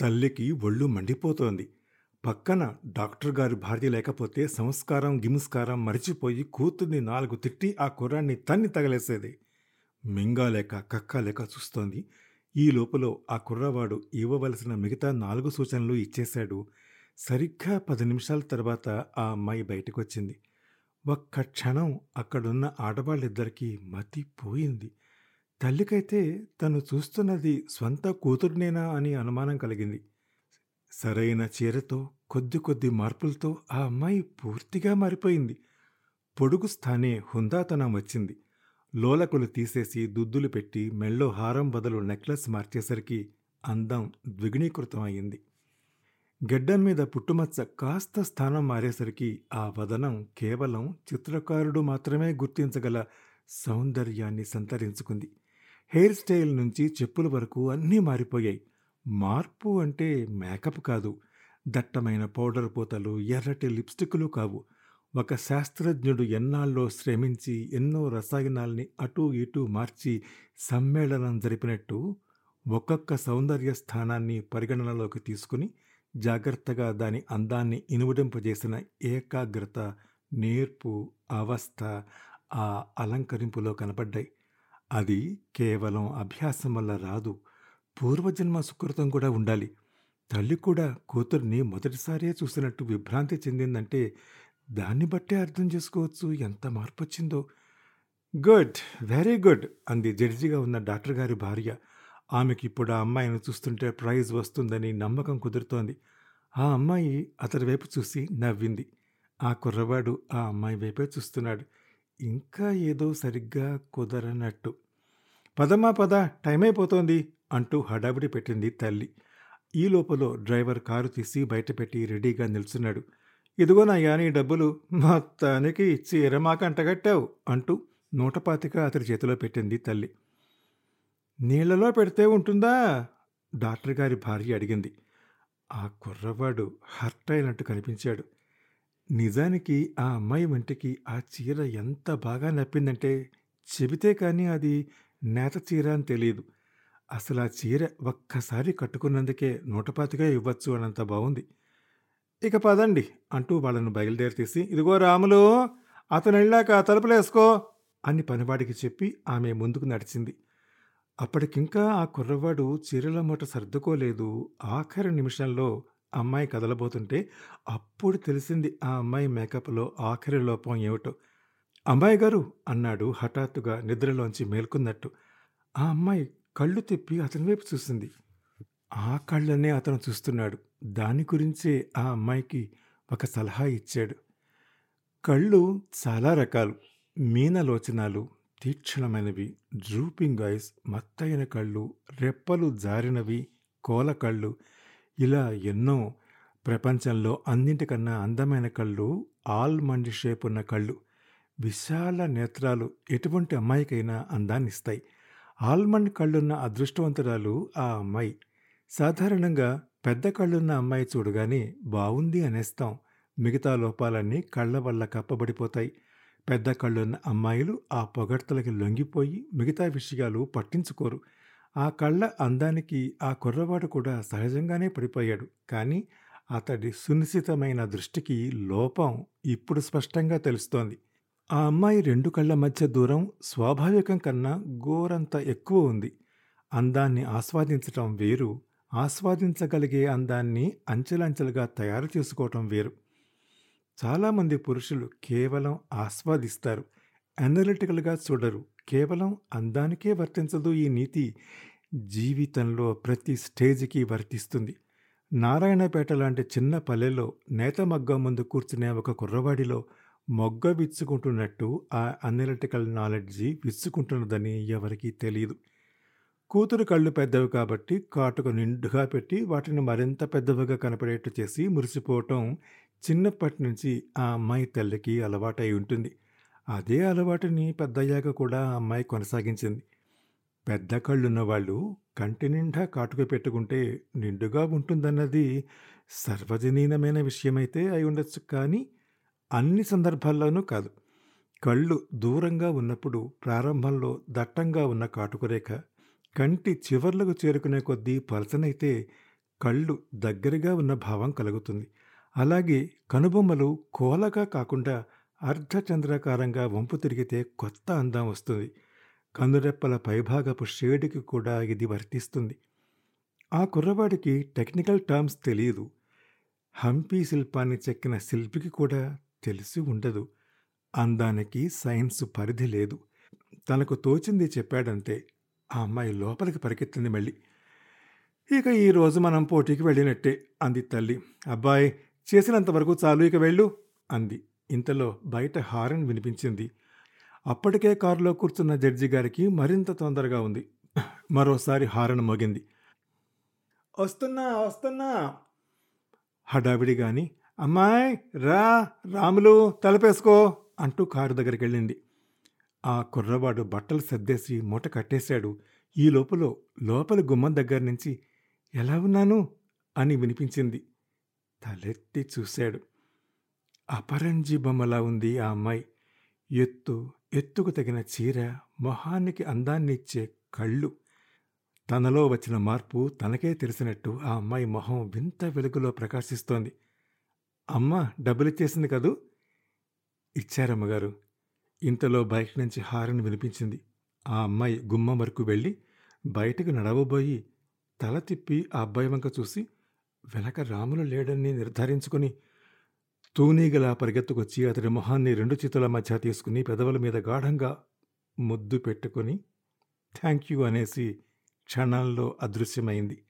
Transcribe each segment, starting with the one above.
తల్లికి ఒళ్ళు మండిపోతోంది. పక్కన డాక్టర్ గారి భార్య లేకపోతే సంస్కారం, గిమస్కారం మరిచిపోయి కూతుర్ని నాలుగు తిట్టి ఆ కుర్రాన్ని తన్ని తగలేసేది. మింగాలేక, కక్కలేక చూస్తోంది. ఈ లోపల ఆ కుర్రవాడు ఇవ్వవలసిన మిగతా నాలుగు సూచనలు ఇచ్చేశాడు. సరిగ్గా పది నిమిషాల తర్వాత ఆ అమ్మాయి బయటకొచ్చింది. ఒక్క క్షణం అక్కడున్న ఆడవాళ్ళిద్దరికీ మతి పోయింది. తల్లికైతే తను చూస్తున్నది స్వంత కూతురునేనా అని అనుమానం కలిగింది. సరైన చీరతో, కొద్ది కొద్ది మార్పులతో ఆ అమ్మాయి పూర్తిగా మారిపోయింది. పొడుగు స్థానే హుందాతనం వచ్చింది. లోలకులు తీసేసి దుద్దులు పెట్టి మెళ్ళో హారం బదులు నెక్లెస్ మార్చేసరికి అందం ద్విగుణీకృతం అయింది. గెడ్డం మీద పుట్టుమచ్చ కాస్త స్థానం మారేసరికి ఆ వదనం కేవలం చిత్రకారుడు మాత్రమే గుర్తించగల సౌందర్యాన్ని సంతరించుకుంది. హెయిర్ స్టైల్ నుంచి చెప్పుల వరకు అన్నీ మారిపోయాయి. మార్పు అంటే మేకప్ కాదు. దట్టమైన పౌడర్ పూతలు, ఎర్రటి లిప్స్టిక్లు కావు. ఒక శాస్త్రజ్ఞుడు ఎన్నాళ్ళో శ్రమించి ఎన్నో రసాయనాల్ని అటూ ఇటూ మార్చి సమ్మేళనం జరిపినట్టు ఒక్కొక్క సౌందర్య స్థానాన్ని పరిగణనలోకి తీసుకుని జాగ్రత్తగా దాని అందాన్ని ఇనుముడింపజేసిన ఏకాగ్రత, నేర్పు, అవస్థ ఆ అలంకరింపులో కనపడ్డాయి. అది కేవలం అభ్యాసం వల్ల రాదు. పూర్వజన్మ సుకృతం కూడా ఉండాలి. తల్లి కూడా కూతుర్ని మొదటిసారే చూసినట్టు విభ్రాంతి చెందిందంటే దాన్ని బట్టే అర్థం చేసుకోవచ్చు ఎంత మార్పొచ్చిందో. గుడ్. వెరీ గుడ్ అంది జడ్జిగా ఉన్న డాక్టర్ గారి భార్య. ఆమెకి ఇప్పుడు ఆ అమ్మాయిని చూస్తుంటే ప్రైజ్ వస్తుందని నమ్మకం కుదురుతోంది. ఆ అమ్మాయి అతడి వైపు చూసి నవ్వింది. ఆ కుర్రవాడు ఆ అమ్మాయి వైపే చూస్తున్నాడు. ఇంకా ఏదో సరిగ్గా కుదరనట్టు. పదమ్మా పద టైం అయిపోతోంది అంటూ హడావిడి పెట్టింది తల్లి. ఈ లోపల డ్రైవర్ కారు తీసి బయటపెట్టి రెడీగా నిల్చున్నాడు. నా యాని డబ్బులు మొత్తానికి చీర అంటగట్టావు అంటూ నూటపాతిక అతడి చేతిలో పెట్టింది తల్లి. నీళ్ళలో పెడితే ఉంటుందా? డాక్టర్ గారి భార్య అడిగింది. ఆ కుర్రవాడు హర్ట్ అయినట్టు కనిపించాడు. నిజానికి ఆ అమ్మాయి వంటికి ఆ చీర ఎంత బాగా నప్పిందంటే చెబితే కానీ అది నేత చీర అని తెలియదు అసలు ఆ చీర ఒక్కసారి కట్టుకున్నందుకే నూటపాతిగా ఇవ్వచ్చు అనంత బాగుంది ఇక పదండి అంటూ వాళ్ళను బయలుదేరితీసి ఇదిగో రాములు అతనెళ్ళాక తలుపులేసుకో అని పనివాడికి చెప్పి ఆమె ముందుకు నడిచింది. అప్పటికింకా ఆ కుర్రవాడు చీరల మూట సర్దుకోలేదు. ఆఖరి నిమిషంలో అమ్మాయి కదలబోతుంటే అప్పుడు తెలిసింది ఆ అమ్మాయి మేకప్‌లో ఆఖరి లోపం ఏమిటో. అమ్మాయి గారు అన్నాడు హఠాత్తుగా నిద్రలోంచి మేల్కొన్నట్టు. ఆ అమ్మాయి కళ్ళు తిప్పి అతని వైపు చూసింది. ఆ కళ్ళనే అతను చూస్తున్నాడు. దాని గురించే ఆ అమ్మాయికి ఒక సలహా ఇచ్చాడు. కళ్ళు చాలా రకాలు. మీనలోచనాలు, తీక్షణమైనవి, డ్రూపింగ్ ఐస్, మత్తైన కళ్ళు, రెప్పలు జారినవి, కోల కళ్ళు ఇలా ఎన్నో. ప్రపంచంలో అన్నింటికన్నా అందమైన కళ్ళు ఆల్మండ్ షేప్ ఉన్న కళ్ళు. విశాల నేత్రాలు ఎటువంటి అమ్మాయికైనా అందాన్ని ఇస్తాయి ఆల్మండ్ కళ్ళున్న అదృష్టవంతురాలు ఆ అమ్మాయి. సాధారణంగా పెద్ద కళ్ళున్న అమ్మాయి చూడగానే బాగుంది అనేస్తాం. మిగతా లోపాలన్నీ కళ్ళ వల్ల కప్పబడిపోతాయి. పెద్ద కళ్ళున్న అమ్మాయిలు ఆ పొగడ్తలకి లొంగిపోయి మిగతా విషయాలు పట్టించుకోరు. ఆ కళ్ళ అందానికి ఆ కుర్రవాడు కూడా సహజంగానే పడిపోయాడు. కానీ అతడి సునిశితమైన దృష్టికి లోపం ఇప్పుడు స్పష్టంగా తెలుస్తోంది. ఆ అమ్మాయి రెండు కళ్ళ మధ్య దూరం స్వాభావికం కన్నా గోరంత ఎక్కువ ఉంది. అందాన్ని ఆస్వాదించటం వేరు. ఆస్వాదించగలిగే అందాన్ని అంచెలంచెలుగా తయారు చేసుకోవటం వేరు. చాలామంది పురుషులు కేవలం ఆస్వాదిస్తారు. అనలిటికల్‌గా చూడరు. కేవలం అందానికే వర్తించదు ఈ నీతి. జీవితంలో ప్రతి స్టేజికి వర్తిస్తుంది. నారాయణపేట లాంటి చిన్న పల్లెలో నేత మగ్గం ముందు కూర్చునే ఒక కుర్రవాడిలో మొగ్గ విచ్చుకుంటున్నట్టు ఆ అనలిటికల్ నాలెడ్జి విచ్చుకుంటున్నదని ఎవరికీ తెలియదు కూతురు కళ్ళు పెద్దవి కాబట్టి కాటుకు నిండుగా పెట్టి వాటిని మరింత పెద్దవిగా కనపడేట్టు చేసి మురిసిపోవటం చిన్నప్పటి నుంచి ఆ అమ్మాయి తల్లికి అలవాటై ఉంటుంది. అదే అలవాటుని పెద్దయ్యాక కూడా ఆ అమ్మాయి కొనసాగించింది. పెద్ద కళ్ళున్నవాళ్ళు కంటి నిండా కాటుక పెట్టుకుంటే నిండుగా ఉంటుందన్నది సర్వజనీనమైన విషయమైతే అయ్యుండొచ్చు కానీ అన్ని సందర్భాల్లోనూ కాదు. కళ్ళు దూరంగా ఉన్నప్పుడు ప్రారంభంలో దట్టంగా ఉన్న కాటుక రేఖ కంటి చివర్లకు చేరుకునే కొద్దీ పలచనైతే కళ్ళు దగ్గరగా ఉన్న భావం కలుగుతుంది అలాగే కనుబొమ్మలు కోలగా కాకుండా అర్ధచంద్రాకారంగా వంపు తిరిగితే కొత్త అందం వస్తుంది. కనురెప్పల పైభాగపు షేడుకి కూడా ఇది వర్తిస్తుంది. ఆ కుర్రవాడికి టెక్నికల్ టర్మ్స్ తెలియదు. హంపీ శిల్పాన్ని చెక్కిన శిల్పికి కూడా తెలిసి ఉండదు. అందానికి సైన్స్ పరిధి లేదు. తనకు తోచింది చెప్పాడంతే. ఆ అమ్మాయి లోపలికి పరిగెత్తింది మళ్ళీ. ఇక ఈరోజు మనం పోటీకి వెళ్ళినట్టే అంది తల్లి. అబ్బాయి చేసినంతవరకు చాలు ఇక వెళ్ళు అంది. ఇంతలో బయట హారన్ వినిపించింది. అప్పటికే కారులో కూర్చున్న జడ్జి గారికి మరింత తొందరగా ఉంది. మరోసారి హారన్ మోగింది. వస్తున్నా వస్తున్నా. హడావిడి గాని అమ్మాయి రా రాములు తలపేసుకో అంటూ కారు దగ్గరికి వెళ్ళింది. ఆ కుర్రవాడు బట్టలు సర్దేసి మూట కట్టేశాడు. ఈ లోపల లోపల గుమ్మం దగ్గర నుంచి ఎలా ఉన్నాను? అని వినిపించింది. తలెత్తి చూశాడు. అపరంజి బొమ్మలా ఉంది ఆ అమ్మాయి. ఎత్తు ఎత్తుకు తగిన చీర మొహానికి అందాన్ని ఇచ్చే కళ్ళు. తనలో వచ్చిన మార్పు తనకే తెలిసినట్టు ఆ అమ్మాయి మొహం వింత వెలుగులో ప్రకాశిస్తోంది. అమ్మ డబ్బులిచ్చేసింది కదూ? ఇచ్చారమ్మగారు ఇంతలో బయట నుంచి హారన్ వినిపించింది. ఆ అమ్మాయి గుమ్మం వరకు వెళ్ళి బయటకు నడవబోయి తల తిప్పి ఆ అబ్బాయి వంక చూసి వెనక రాములు లేడని నిర్ధారించుకుని తూనీగలా పరిగెత్తుకొచ్చి అతడి మొహాన్ని రెండు చేతుల మధ్య తీసుకుని పెదవుల మీద గాఢంగా ముద్దు పెట్టుకుని థ్యాంక్ యూ అనేసి క్షణాల్లో అదృశ్యమైంది.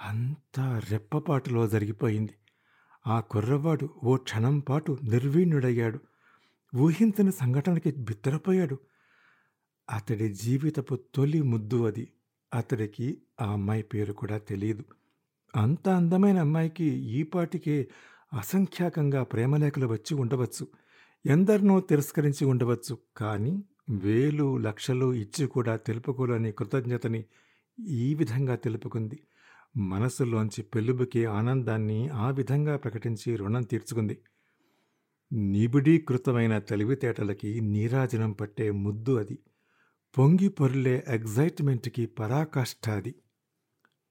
అంతా రెప్పపాటులో జరిగిపోయింది. ఆ కుర్రవాడు ఓ క్షణం పాటు నిర్వీణుడయ్యాడు. ఊహించని సంఘటనకి బిత్తరపోయాడు. అతడి జీవితపు తొలి ముద్దు అది. అతడికి ఆ అమ్మాయి పేరు కూడా తెలియదు అంత అందమైన అమ్మాయికి ఈపాటికే అసంఖ్యాకంగా ప్రేమలేఖలు వచ్చి ఉండవచ్చు. ఎందరినో తిరస్కరించి ఉండవచ్చు. కానీ వేలు లక్షలు ఇచ్చి కూడా తెలుపుకోలేని కృతజ్ఞతని ఈ విధంగా తెలుపుకుంది. మనసులోంచి పెళ్ళుబుకి ఆనందాన్ని ఆ విధంగా ప్రకటించి రుణం తీర్చుకుంది. నిబిడీకృతమైన తెలివితేటలకి నీరాజనం పట్టే ముద్దు అది. పొంగి పొరులే ఎగ్జైట్మెంట్కి పరాకాష్ఠ అది.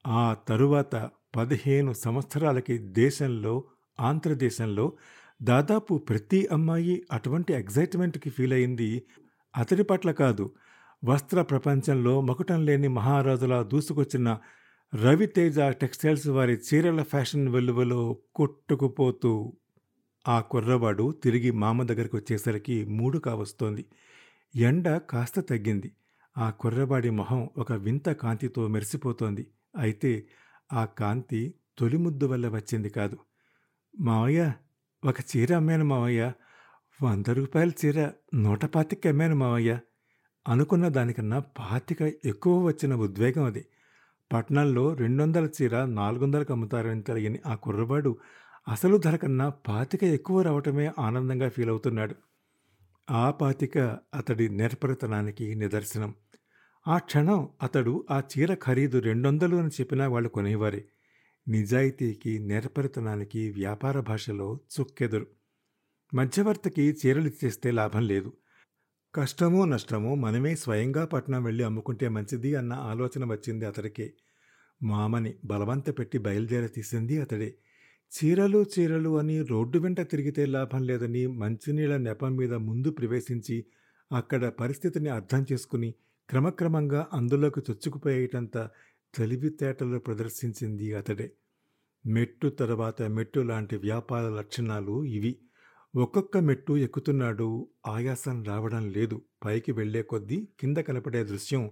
ఆ తరువాత పదిహేను సంవత్సరాలకి దేశంలో ఆంధ్రదేశంలో దాదాపు ప్రతి అమ్మాయి అటువంటి ఎగ్జైట్మెంట్కి ఫీల్ అయింది అతడి పట్ల కాదు. వస్త్ర ప్రపంచంలో మకుటం లేని మహారాజులా దూసుకొచ్చిన రవితేజ టెక్స్టైల్స్ వారి చీరల ఫ్యాషన్ వెలువలో కొట్టుకుపోతూ ఆ కుర్రవాడు తిరిగి మామ దగ్గరికి వచ్చేసరికి మూడు కావస్తోంది. ఎండ కాస్త తగ్గింది. ఆ కుర్రవాడి మొహం ఒక వింత కాంతితో మెరిసిపోతోంది. అయితే ఆ కాంతి తొలి ముద్దు వల్ల వచ్చింది కాదు. మావయ్య ఒక చీర అమ్మాను మావయ్య. వంద రూపాయల చీర నూట పాతికి అమ్మాను మావయ్య. అనుకున్న దానికన్నా పాతిక ఎక్కువ వచ్చిన ఉద్వేగం అది. పట్నంలో రెండు వందల చీర నాలుగు వందలకు అమ్ముతారని తెలియని ఆ కుర్రవాడు అసలు ధర కన్నా పాతిక ఎక్కువ రావటమే ఆనందంగా ఫీల్ అవుతున్నాడు. ఆ పాతిక అతడి నేర్పరితనానికి నిదర్శనం. ఆ క్షణం అతడు ఆ చీర ఖరీదు రెండొందలు అని చెప్పినా వాళ్ళు కొనేవారే. నిజాయితీకి నేర్పరితనానికి వ్యాపార భాషలో చుక్కెదురు. మధ్యవర్తికి చీరలు ఇచ్చేస్తే లాభం లేదు. కష్టమో నష్టమో మనమే స్వయంగా పట్నం వెళ్ళి అమ్ముకుంటే మంచిది అన్న ఆలోచన వచ్చింది అతడికే. మామని బలవంత పెట్టి బయలుదేర తీసింది అతడే. చీరలు చీరలు అని రోడ్డు వెంట తిరిగితే లాభం లేదని మంచినీళ్ళ నెపం మీద ముందు ప్రవేశించి అక్కడ పరిస్థితిని అర్థం చేసుకుని క్రమక్రమంగా అందులోకి చొచ్చుకుపోయేటంత తెలివితేటలు ప్రదర్శించింది అతడే. మెట్టు తర్వాత మెట్టు లాంటి వ్యాపార లక్షణాలు ఇవి. ఒక్కొక్క మెట్టు ఎక్కుతున్నాడు ఆయాసం రావడం లేదు. పైకి వెళ్ళే కొద్దీ కింద కనపడే దృశ్యం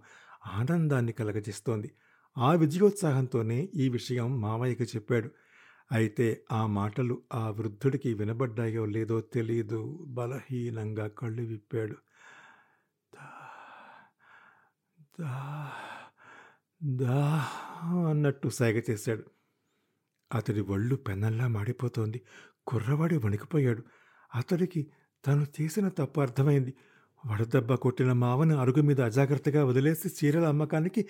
ఆనందాన్ని కలగజేస్తోంది. ఆ విజయోత్సాహంతోనే ఈ విషయం మామయ్యకి చెప్పాడు. అయితే ఆ మాటలు ఆ వృద్ధుడికి వినబడ్డాయో లేదో తెలియదు బలహీనంగా కళ్ళు విప్పాడు. దా దా. దా అన్నట్టు సైగ చేశాడు. అతడి ఒళ్ళు పెన్నల్లా మాడిపోతోంది. కుర్రవాడి వణికిపోయాడు. అతడికి తను చేసిన తప్పు అర్థమైంది. వడదెబ్బ కొట్టిన మావని అరుగు మీద అజాగ్రత్తగా వదిలేసి చీరల అమ్మకానికి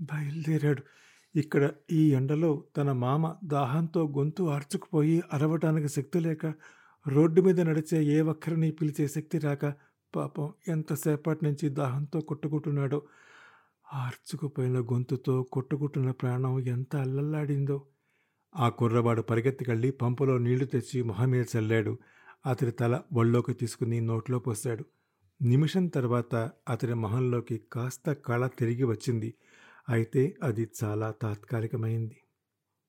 బయలుదేరాడు. ఇక్కడ ఈ ఎండలో తన మామ దాహంతో గొంతు ఆర్చుకుపోయి అరవటానికి శక్తి లేక రోడ్డు మీద నడిచే ఏ ఒక్కరిని పిలిచే శక్తి రాక పాపం ఎంతసేపటి నుంచి దాహంతో కొట్టుకుంటున్నాడో ఆర్చుకుపోయిన గొంతుతో కొట్టుకుంటున్న ప్రాణం ఎంత అల్లల్లాడిందో. ఆ కుర్రవాడు పరిగెత్తికెళ్ళి పంపులో నీళ్ళు తెచ్చి మొహం మీద చల్లాడు. అతడి తల ఒళ్ళోకి తీసుకుని నోట్లో పోశాడు. నిమిషం తర్వాత అతడి మొహంలోకి కాస్త కళ తిరిగి వచ్చింది. అయితే అది చాలా తాత్కాలికమైంది.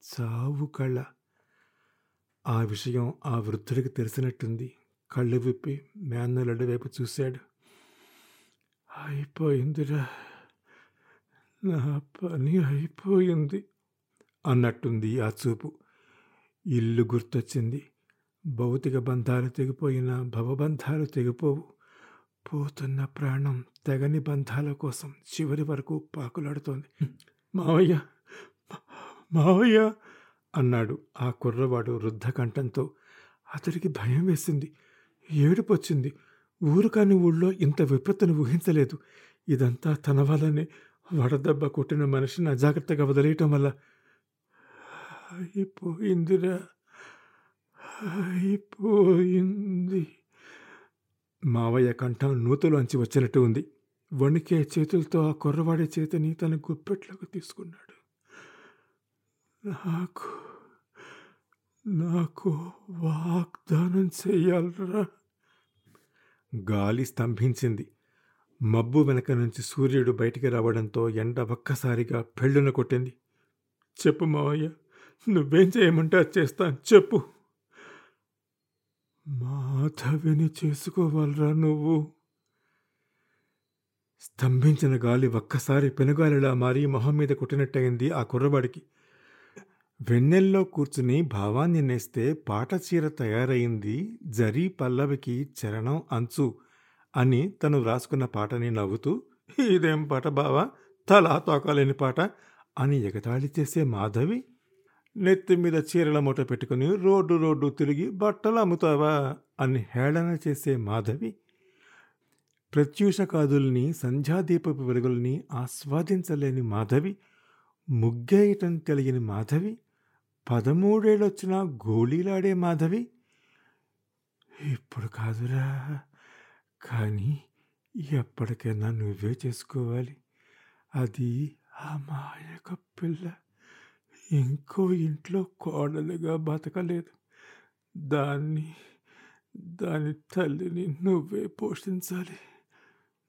చావు కళ. ఆ విషయం ఆ వృద్ధుడికి తెలిసినట్టుంది. కళ్ళు విప్పి మేనల్లుడి వైపు చూశాడు. అయిపోయిందిరా. నా పని అయిపోయింది అన్నట్టుంది ఆ చూపు. ఇల్లు గుర్తొచ్చింది. భౌతిక బంధాలు తెగిపోయిన భవబంధాలు తెగిపోవు. పోతున్న ప్రాణం తెగని బంధాల కోసం చివరి వరకు పాకులాడుతోంది. మావయ్య మావయ్య అన్నాడు ఆ కుర్రవాడు వృద్ధ కంఠంతో అతడికి భయం వేసింది. ఏడుపొచ్చింది. ఊరు కాని ఊళ్ళో ఇంత విపత్తును ఊహించలేదు. ఇదంతా తన వల్లనే వడదెబ్బ కొట్టిన మనిషిని అజాగ్రత్తగా వదిలేయటం వల్ల అయిపోయిందిరా. అయిపోయింది. మావయ్య కంఠం నూతులోంచి వచ్చినట్టు ఉంది. వణికే చేతులతో ఆ కుర్రవాడి చేతిని తన గుప్పెట్లోకి తీసుకున్నాడు. నాకు నాకు వాగ్దానం చేయాలరా. గాలి స్తంభించింది. మబ్బు వెనక నుంచి సూర్యుడు బయటికి రావడంతో ఎండ ఒక్కసారిగా పెళ్ళున కొట్టింది. చెప్పు మావయ్య నువ్వేం చేయమంటే అది చేస్తాను. చెప్పు. మాధవిని చేసుకోవాలరా నువ్వు. స్తంభించిన గాలి ఒక్కసారి పెనుగాలిలా మారి మొహం మీద కొట్టినట్టయింది ఆ కుర్రవాడికి. వెన్నెల్లో కూర్చుని భావాన్ని నేస్తే పాట చీర తయారైంది జరీ పల్లవికి చరణం అంచు. అని తను రాసుకున్న పాటని నవ్వుతూ ఇదేం పాట బావా? తలా తోకలేని పాట అని ఎగతాళి చేసే మాధవి నెత్తి మీద చీరల మూట పెట్టుకుని రోడ్డు రోడ్డు తిరిగి బట్టలు అమ్ముతావా? అని హేళన చేసే మాధవి ప్రత్యూష కాదుల్ని సంధ్యాదీపపు వెలుగుల్ని ఆస్వాదించలేని మాధవి ముగ్గేయటం తెలియని మాధవి పదమూడేళ్ళొచ్చినా గోళీలాడే మాధవి ఇప్పుడు కాదురా కానీ ఎప్పటికైనా నువ్వే చేసుకోవాలి. అది ఆ మాయక పిల్ల. ఇంకో ఇంట్లో కోడలుగా బతకలేదు. దాన్ని దాని తల్లిని నువ్వే పోషించాలి.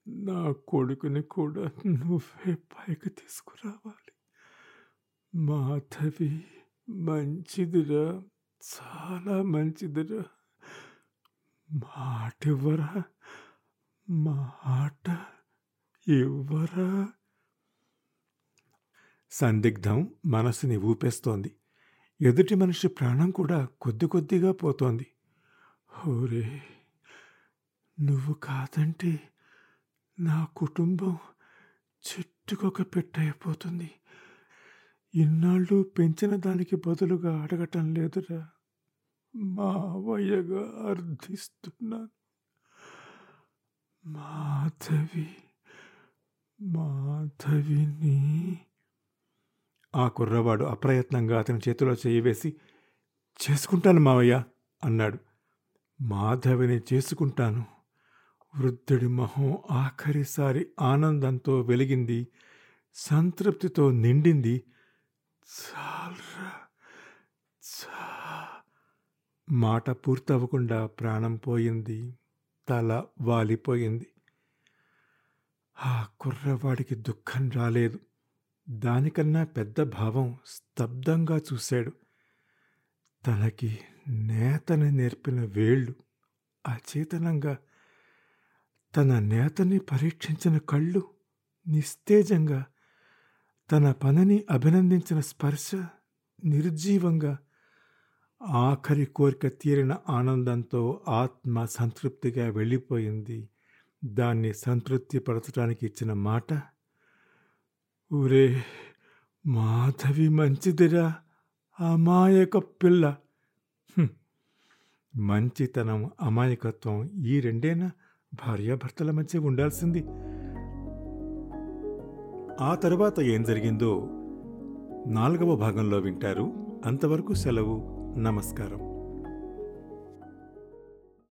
నా కొడుకుని కూడా నువ్వే పైకి తీసుకురావాలి. మాధవి మంచిదిరా. చాలా మంచిదిరా. మాట ఇవ్వరా? మాట ఇవ్వరా? సందిగ్ధం మనసుని ఊపేస్తోంది. ఎదుటి మనిషి ప్రాణం కూడా కొద్ది కొద్దిగా పోతోంది. ఓరే నువ్వు కాదంటే నా కుటుంబం చెట్టుకొక పెట్టయిపోతుంది. ఇన్నాళ్ళు పెంచిన దానికి బదులుగా అడగటం లేదురా. మావయ్యగా అర్థిస్తున్నాను మాధవి మాధవిని. ఆ కుర్రవాడు అప్రయత్నంగా అతని చేతిలో చేయి వేసి చేసుకుంటాను మావయ్య అన్నాడు. మాధవిని చేసుకుంటాను. వృద్ధుడి మొహం ఆఖరిసారి ఆనందంతో వెలిగింది సంతృప్తితో నిండింది. చాలరా చా మాట పూర్తవ్వకుండా ప్రాణం పోయింది తల వాలిపోయింది. ఆ కుర్రవాడికి దుఃఖం రాలేదు. దానికన్నా పెద్ద భావం స్తబ్దంగా చూశాడు. తనకి నేతని నేర్పిన వేళ్ళు అచేతనంగా తన నేతని పరీక్షించిన కళ్ళు నిస్తేజంగా తన పనిని అభినందించిన స్పర్శ నిర్జీవంగా ఆఖరి కోరిక తీరిన ఆనందంతో ఆత్మ సంతృప్తిగా వెళ్ళిపోయింది. దాన్ని సంతృప్తి పరచడానికి ఇచ్చిన మాట ఊరే మాధవి మంచిదిరా అమాయక పిల్ల. మంచితనం అమాయకత్వం ఈ రెండేనా? భార్యాభర్తల మధ్య ఉండాల్సింది. ఆ తర్వాత ఏం జరిగిందో నాలుగవ భాగంలో వింటారు. అంతవరకు సెలవు. నమస్కారం